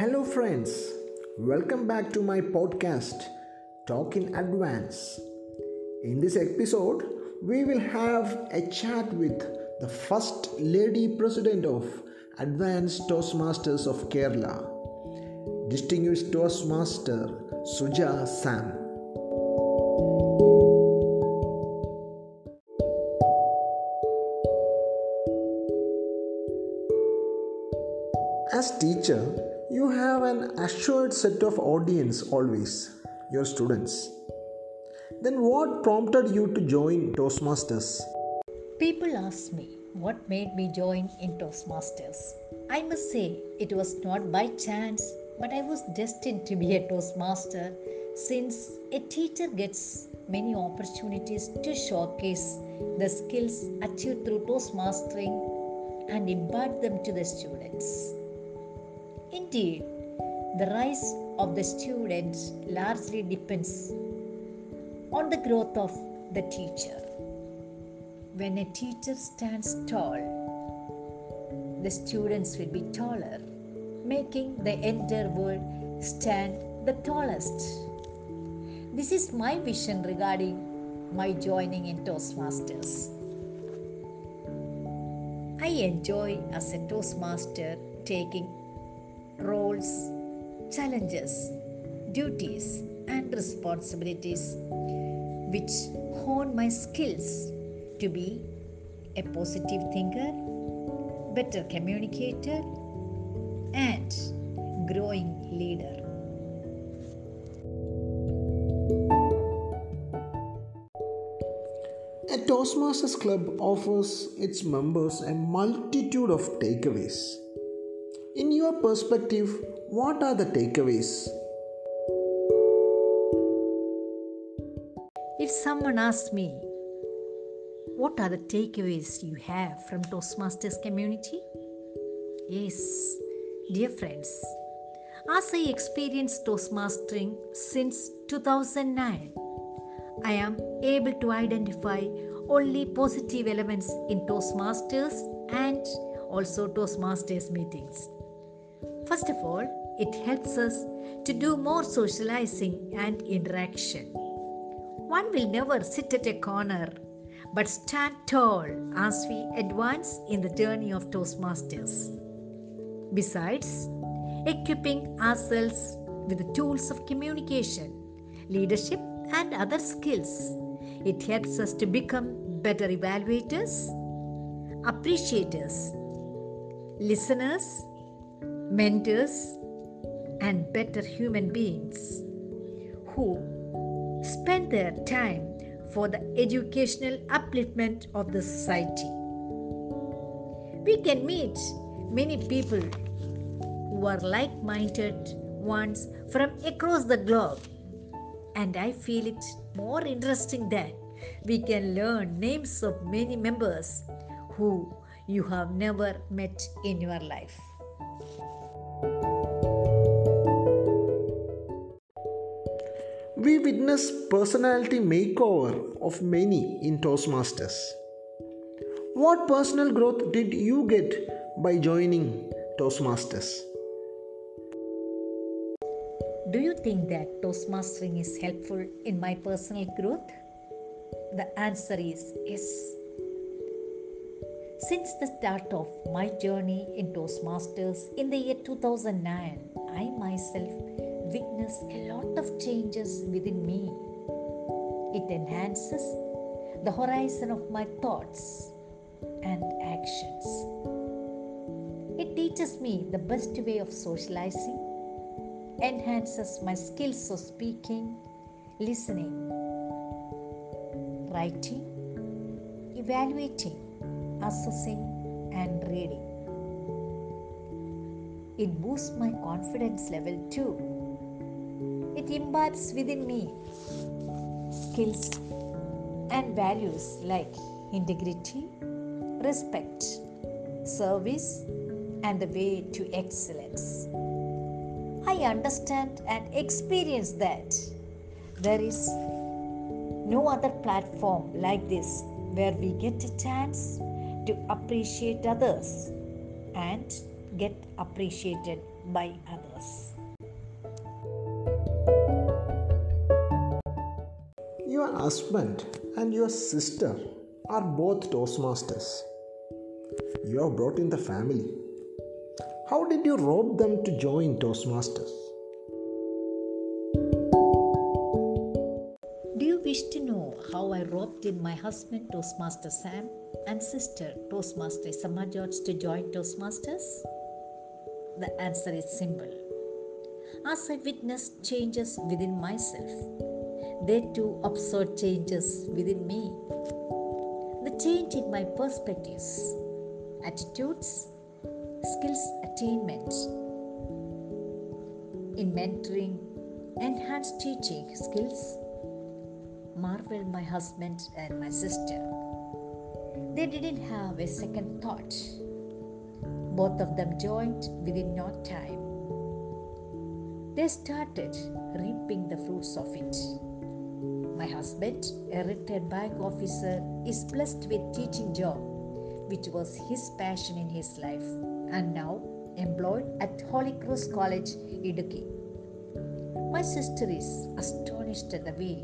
Hello, friends. Welcome back to my podcast, Talk in Advance. In this episode, we will have a chat with the first lady president of Advanced Toastmasters of Kerala, distinguished Toastmaster Suja Sam. As teacher, have an assured set of audience always, your students. Then what prompted you to join Toastmasters? People ask me what made me join in Toastmasters. I must say it was not by chance, but I was destined to be a Toastmaster since a teacher gets many opportunities to showcase the skills achieved through Toastmastering and impart them to the students. Indeed, the rise of the student largely depends on the growth of the teacher. When a teacher stands tall, the students will be taller, making the entire world stand the tallest. This is my vision regarding my joining in Toastmasters. I enjoy as a Toastmaster taking roles, challenges, duties, and responsibilities which hone my skills to be a positive thinker, better communicator, and growing leader. A Toastmasters Club offers its members a multitude of takeaways. In your perspective, what are the takeaways? If someone asks me, what are the takeaways you have from Toastmasters community? Yes, dear friends, as I experienced Toastmastering since 2009, I am able to identify only positive elements in Toastmasters and also Toastmasters meetings. First of all, it helps us to do more socializing and interaction. One will never sit at a corner but stand tall as we advance in the journey of Toastmasters. Besides, equipping ourselves with the tools of communication, leadership, and other skills, it helps us to become better evaluators, appreciators, listeners, mentors, and better human beings who spend their time for the educational upliftment of the society. We can meet many people who are like minded ones from across the globe, and I feel it more interesting that we can learn names of many members who you have never met in your life. We witness personality makeover of many in Toastmasters. What personal growth did you get by joining Toastmasters? Do you think that Toastmastering is helpful in my personal growth? The answer is yes. Since the start of my journey in Toastmasters in the year 2009, I myself witnessed a lot of changes within me. It enhances the horizon of my thoughts and actions. It teaches me the best way of socializing, enhances my skills of speaking, listening, writing, evaluating, assessing, and reading. It boosts my confidence level too. It imbibes within me skills and values like integrity, respect, service, and the way to excellence. I understand and experience that there is no other platform like this where we get a chance to appreciate others and get appreciated by others. Your husband and your sister are both Toastmasters. You have brought in the family. How did you rope them to join Toastmasters? Do you wish to know how I roped in my husband Toastmaster Sam and sister Toastmaster Sama George to join Toastmasters? The answer is simple. As I witnessed changes within myself, they too observed changes within me. The change in my perspectives, attitudes, skills attainment, in mentoring, enhanced teaching skills, marveled my husband and my sister. They didn't have a second thought. Both of them joined within no time. They started reaping the fruits of it. My husband, a retired bank officer, is blessed with teaching job, which was his passion in his life, and now employed at Holy Cross College, Idukki. My sister is astonished at the way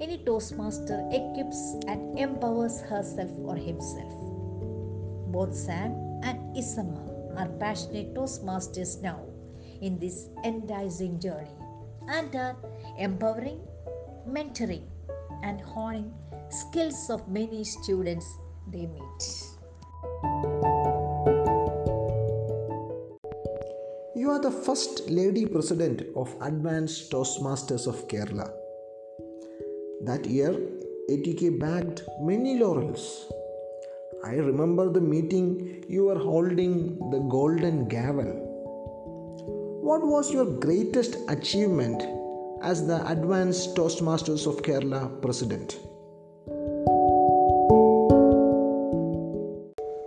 any Toastmaster equips and empowers herself or himself. Both Sam and Isama are passionate Toastmasters now in this enticing journey and are empowering, mentoring, and honing skills of many students they meet. You are the first lady president of Advanced Toastmasters of Kerala. That year, ATK bagged many laurels. I remember the meeting you were holding the Golden Gavel. What was your greatest achievement as the Advanced Toastmasters of Kerala president?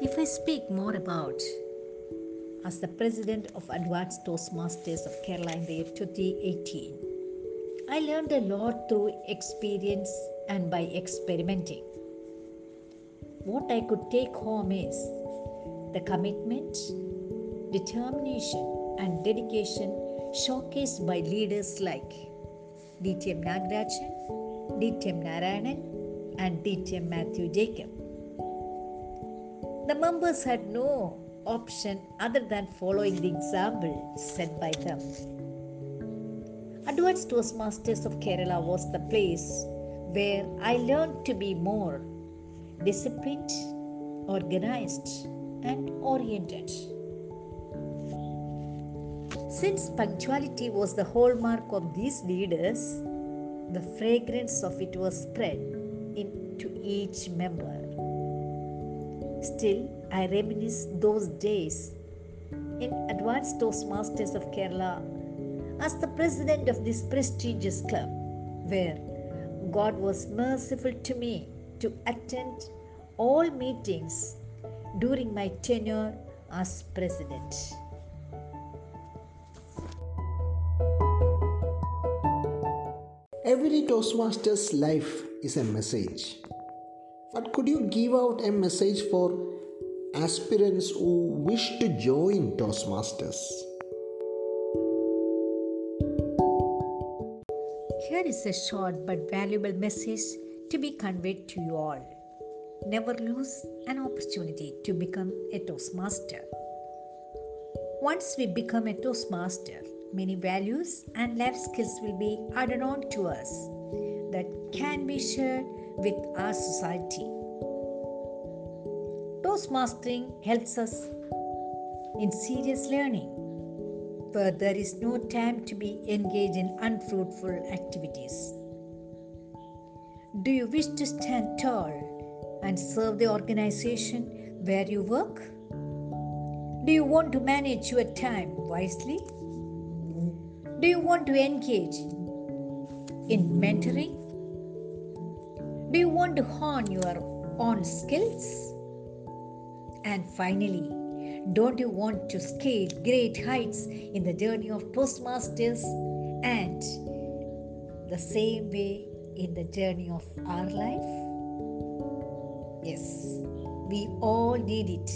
If I speak more about as the president of Advanced Toastmasters of Kerala in the year 2018, I learned a lot through experience and by experimenting. What I could take home is the commitment, determination, and dedication showcased by leaders like DTM Nagarajan, DTM Narayanan, and DTM Matthew Jacob. The members had no option other than following the example set by them. Advanced Toastmasters of Kerala was the place where I learned to be more disciplined, organized, and oriented. Since punctuality was the hallmark of these leaders, the fragrance of it was spread into each member. Still, I reminisce those days in Advanced Toastmasters of Kerala as the president of this prestigious club, where God was merciful to me to attend all meetings during my tenure as president. Every Toastmaster's life is a message. But could you give out a message for aspirants who wish to join Toastmasters? Here is a short but valuable message to be conveyed to you all. Never lose an opportunity to become a Toastmaster. Once we become a Toastmaster, many values and life skills will be added on to us that can be shared with our society. Toastmastering helps us in serious learning where there is no time to be engaged in unfruitful activities. Do you wish to stand tall and serve the organization where you work? Do you want to manage your time wisely? Do you want to engage in mentoring? Do you want to hone your own skills? And finally, don't you want to scale great heights in the journey of Toastmasters and the same way in the journey of our life? Yes, we all need it.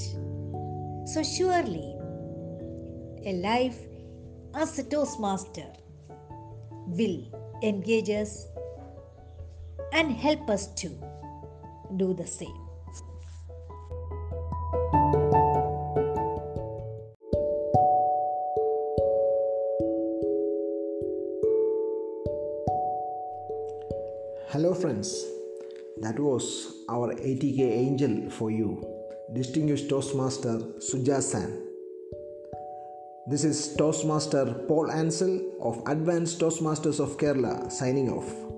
So, surely, a life as a Toastmaster will engage us and help us to do the same. Hello, friends. That was our ATK angel for you, distinguished Toastmaster Suja Sam. This is Toastmaster Paul Ansel of Advanced Toastmasters of Kerala signing off.